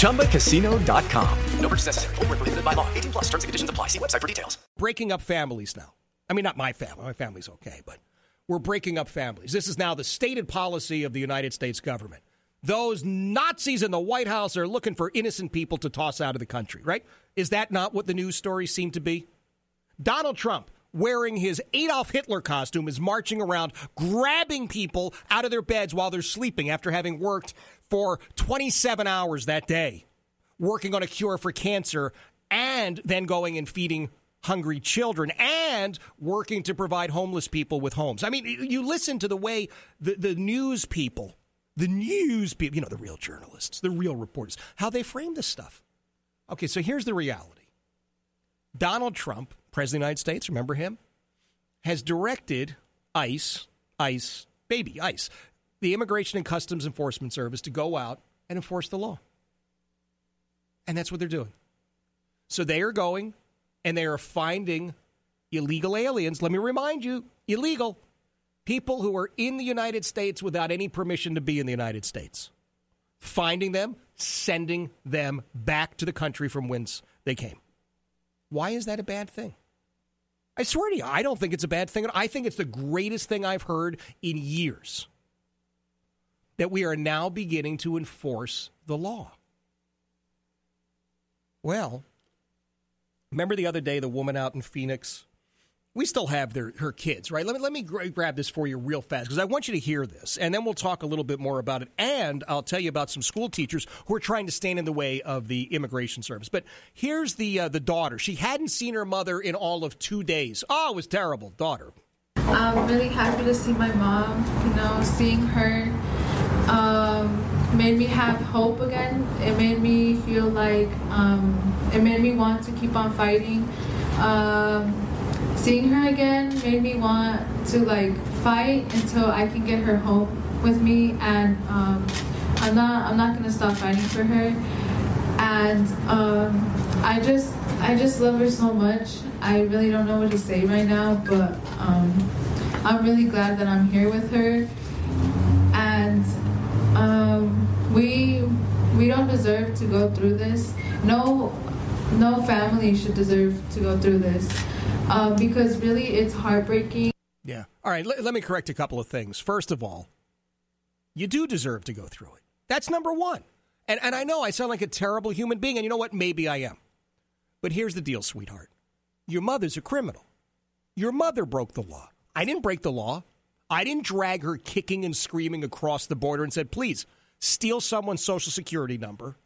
ChumbaCasino.com. No purchase necessary. Full prohibited by law. 18 plus terms and conditions apply. See website for details. Breaking up families now. I mean, not my family. My family's okay, but we're breaking up families. This is now the stated policy of the United States government. Those Nazis in the White House are looking for innocent people to toss out of the country, right? Is that not what the news stories seem to be? Donald Trump wearing his Adolf Hitler costume is marching around grabbing people out of their beds while they're sleeping after having worked for 27 hours that day, working on a cure for cancer, and then going and feeding hungry children and working to provide homeless people with homes. I mean, you listen to the way the, the news people, the news people, you know, the real journalists, the real reporters, how they frame this stuff. Okay, so here's the reality Donald Trump President of the United States, remember him, has directed ICE, ICE, baby, ICE, the Immigration and Customs Enforcement Service to go out and enforce the law. And that's what they're doing. So they are going and they are finding illegal aliens. Let me remind you illegal people who are in the United States without any permission to be in the United States. Finding them, sending them back to the country from whence they came. Why is that a bad thing? I swear to you, I don't think it's a bad thing. I think it's the greatest thing I've heard in years that we are now beginning to enforce the law. Well, remember the other day, the woman out in Phoenix we still have their her kids, right? Let me let me grab this for you real fast because I want you to hear this, and then we'll talk a little bit more about it, and I'll tell you about some school teachers who are trying to stand in the way of the immigration service. But here's the uh, the daughter. She hadn't seen her mother in all of two days. Oh, it was terrible, daughter. I'm really happy to see my mom. You know, seeing her um, made me have hope again. It made me feel like um, it made me want to keep on fighting. Um, seeing her again made me want to like fight until I can get her home with me, and um, I'm not I'm not gonna stop fighting for her. And um, I just I just love her so much. I really don't know what to say right now, but um, I'm really glad that I'm here with her. And um, we we don't deserve to go through this. No no family should deserve to go through this um, because really it's heartbreaking. Yeah. All right. Let, let me correct a couple of things. First of all, you do deserve to go through it. That's number one. And, and I know I sound like a terrible human being, and you know what? Maybe I am. But here's the deal, sweetheart. Your mother's a criminal. Your mother broke the law. I didn't break the law. I didn't drag her kicking and screaming across the border and said, please, steal someone's social security number,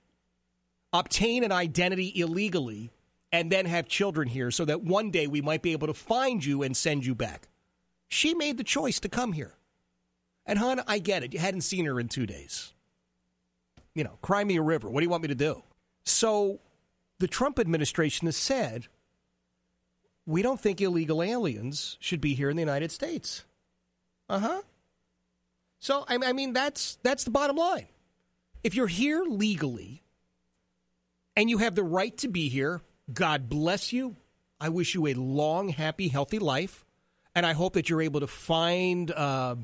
obtain an identity illegally, and then have children here so that one day we might be able to find you and send you back. She made the choice to come here. And, hon, I get it. You hadn't seen her in two days. You know, cry me a river. What do you want me to do? So the Trump administration has said, we don't think illegal aliens should be here in the United States. Uh huh. So, I mean, that's, that's the bottom line. If you're here legally and you have the right to be here, God bless you. I wish you a long, happy, healthy life. And I hope that you're able to find uh,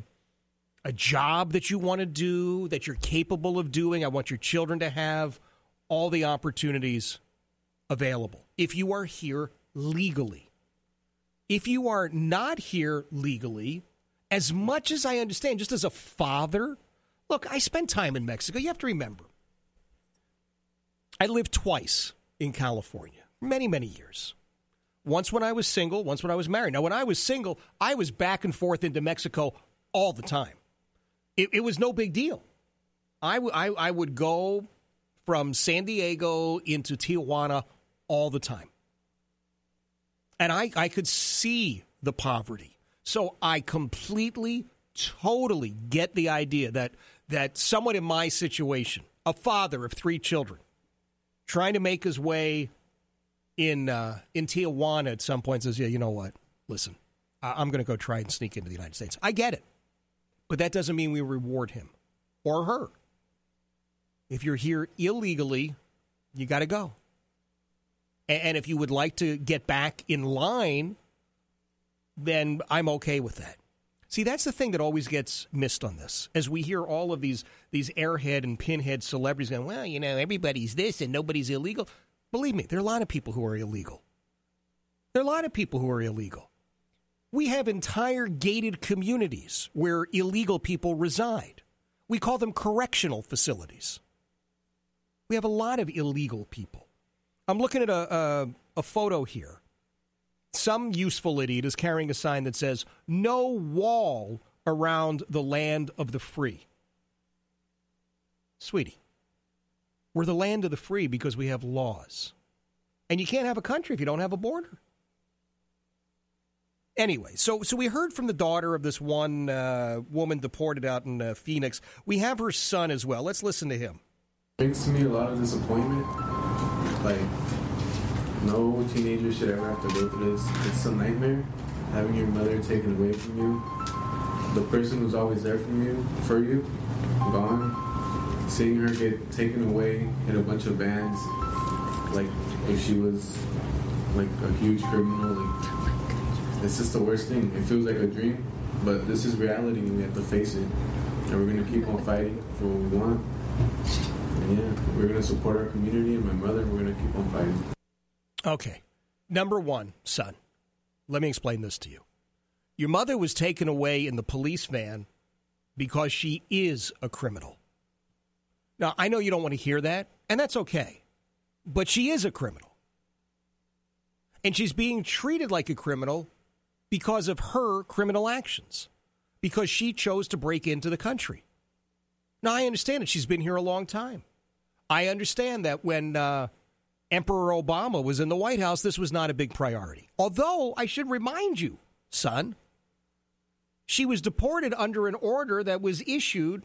a job that you want to do, that you're capable of doing. I want your children to have all the opportunities available if you are here legally. If you are not here legally, as much as I understand, just as a father, look, I spent time in Mexico. You have to remember, I lived twice in California many, many years. Once when I was single, once when I was married. Now, when I was single, I was back and forth into Mexico all the time. It, it was no big deal. I, w- I, I would go from San Diego into Tijuana all the time. And I, I could see the poverty. So I completely, totally get the idea that, that someone in my situation, a father of three children, trying to make his way in uh, in Tijuana at some point says, "Yeah, you know what? Listen, I- I'm going to go try and sneak into the United States." I get it, but that doesn't mean we reward him or her. If you're here illegally, you got to go. A- And if you would like to get back in line, then I'm okay with that. See, that's the thing that always gets missed on this. As we hear all of these these airhead and pinhead celebrities going, well, you know, everybody's this and nobody's illegal. Believe me, there are a lot of people who are illegal. There are a lot of people who are illegal. We have entire gated communities where illegal people reside. We call them correctional facilities. We have a lot of illegal people. I'm looking at a, a, a photo here some useful idiot is carrying a sign that says, No wall around the land of the free. Sweetie, we're the land of the free because we have laws. And you can't have a country if you don't have a border. Anyway, so so we heard from the daughter of this one uh, woman deported out in uh, Phoenix. We have her son as well. Let's listen to him. brings to me a lot of disappointment. Like, no teenager should ever have to go through this. It's a nightmare having your mother taken away from you. The person who's always there for you, for you, gone. Seeing her get taken away in a bunch of vans, like if she was like a huge criminal. Like, it's just the worst thing. It feels like a dream, but this is reality, and we have to face it. And we're gonna keep on fighting for what we want. And yeah, we're gonna support our community and my mother. We're gonna keep on fighting. Okay. Number one, son, let me explain this to you. Your mother was taken away in the police van because she is a criminal. Now, I know you don't want to hear that, and that's okay, but she is a criminal. And she's being treated like a criminal because of her criminal actions, because she chose to break into the country. Now, I understand it. She's been here a long time. I understand that when uh, Emperor Obama was in the White House, this was not a big priority. Although, I should remind you, son, she was deported under an order that was issued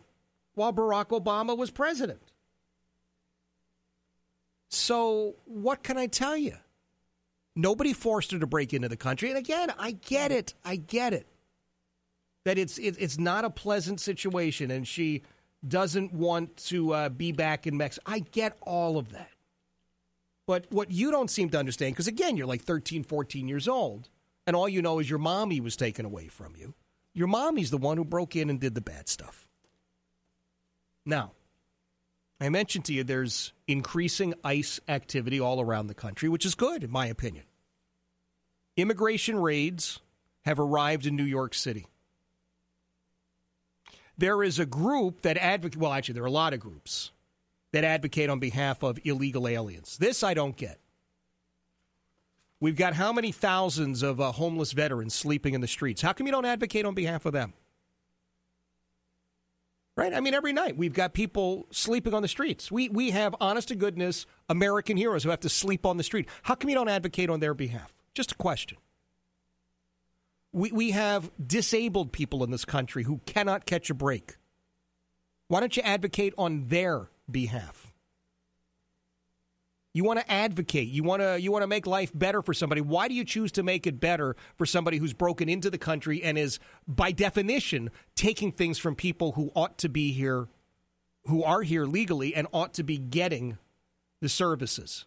while Barack Obama was president. So, what can I tell you? Nobody forced her to break into the country. And again, I get it. I get it. That it's it, it's not a pleasant situation and she doesn't want to uh, be back in Mexico. I get all of that. But what you don't seem to understand, because again, you're like 13, 14 years old, and all you know is your mommy was taken away from you. Your mommy's the one who broke in and did the bad stuff. Now, I mentioned to you there's increasing ICE activity all around the country, which is good, in my opinion. Immigration raids have arrived in New York City. There is a group that advocate. Well, actually, there are a lot of groups that advocate on behalf of illegal aliens. This I don't get. We've got how many thousands of uh, homeless veterans sleeping in the streets? How come you don't advocate on behalf of them? Right? I mean, every night we've got people sleeping on the streets. We, we have, honest to goodness, American heroes who have to sleep on the street. How come you don't advocate on their behalf? Just a question. We, we have disabled people in this country who cannot catch a break. Why don't you advocate on their behalf? You want to advocate. You want to you want to make life better for somebody. Why do you choose to make it better for somebody who's broken into the country and is by definition taking things from people who ought to be here who are here legally and ought to be getting the services?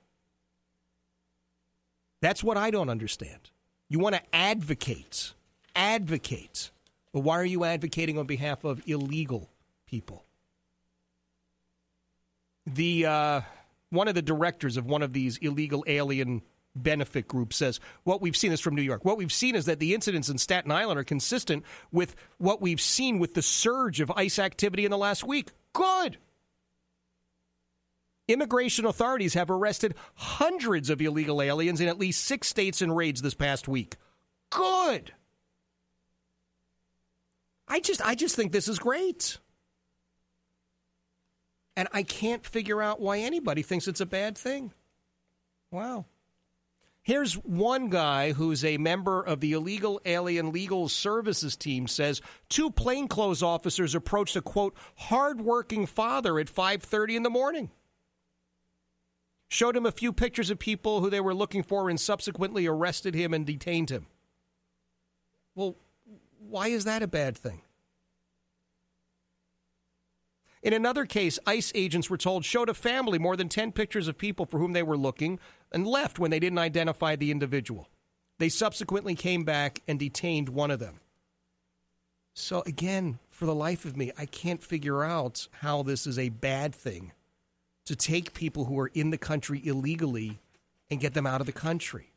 That's what I don't understand. You want to advocate. Advocate. But why are you advocating on behalf of illegal people? The uh, one of the directors of one of these illegal alien benefit groups says what we've seen is from New York. What we've seen is that the incidents in Staten Island are consistent with what we've seen with the surge of ICE activity in the last week. Good. Immigration authorities have arrested hundreds of illegal aliens in at least six states in raids this past week. Good. I just I just think this is great. And I can't figure out why anybody thinks it's a bad thing. Wow. Here's one guy who's a member of the illegal alien legal services team says two plainclothes officers approached a quote hardworking father at 5:30 in the morning. showed him a few pictures of people who they were looking for and subsequently arrested him and detained him. Well, why is that a bad thing? In another case, ICE agents were told showed a family more than 10 pictures of people for whom they were looking and left when they didn't identify the individual. They subsequently came back and detained one of them. So, again, for the life of me, I can't figure out how this is a bad thing to take people who are in the country illegally and get them out of the country.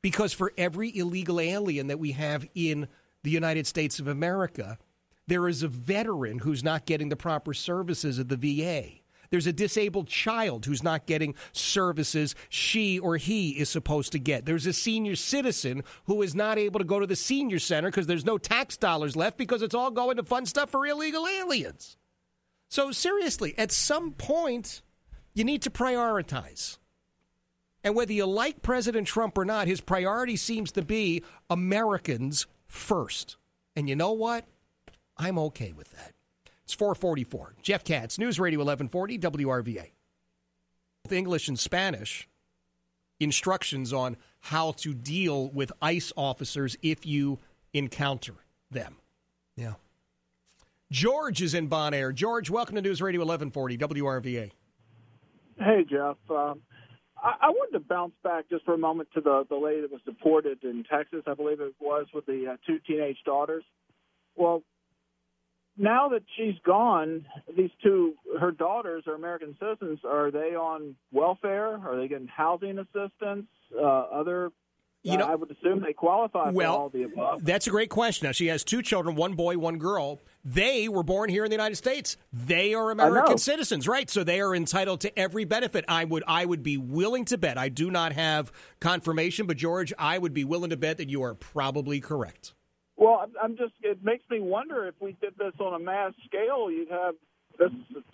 Because for every illegal alien that we have in the United States of America, there is a veteran who's not getting the proper services at the VA. There's a disabled child who's not getting services she or he is supposed to get. There's a senior citizen who is not able to go to the senior center because there's no tax dollars left because it's all going to fund stuff for illegal aliens. So, seriously, at some point, you need to prioritize. And whether you like President Trump or not, his priority seems to be Americans first. And you know what? I'm okay with that. It's 444. Jeff Katz, News Radio 1140, WRVA. With English and Spanish, instructions on how to deal with ICE officers if you encounter them. Yeah. George is in Bon Air. George, welcome to News Radio 1140, WRVA. Hey, Jeff. Um, I, I wanted to bounce back just for a moment to the, the lady that was deported in Texas, I believe it was, with the uh, two teenage daughters. Well, now that she's gone, these two, her daughters are American citizens. Are they on welfare? Are they getting housing assistance? Uh, other you know, I would assume they qualify well, for all the above. That's a great question. Now, she has two children, one boy, one girl. They were born here in the United States. They are American citizens, right? So they are entitled to every benefit. I would, I would be willing to bet. I do not have confirmation, but George, I would be willing to bet that you are probably correct. Well, I'm just. It makes me wonder if we did this on a mass scale, you'd have this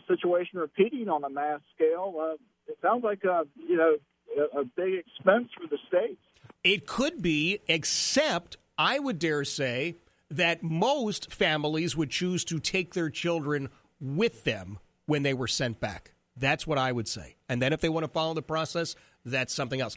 situation repeating on a mass scale. Uh, it sounds like a you know a, a big expense for the states. It could be, except I would dare say that most families would choose to take their children with them when they were sent back. That's what I would say. And then if they want to follow the process, that's something else.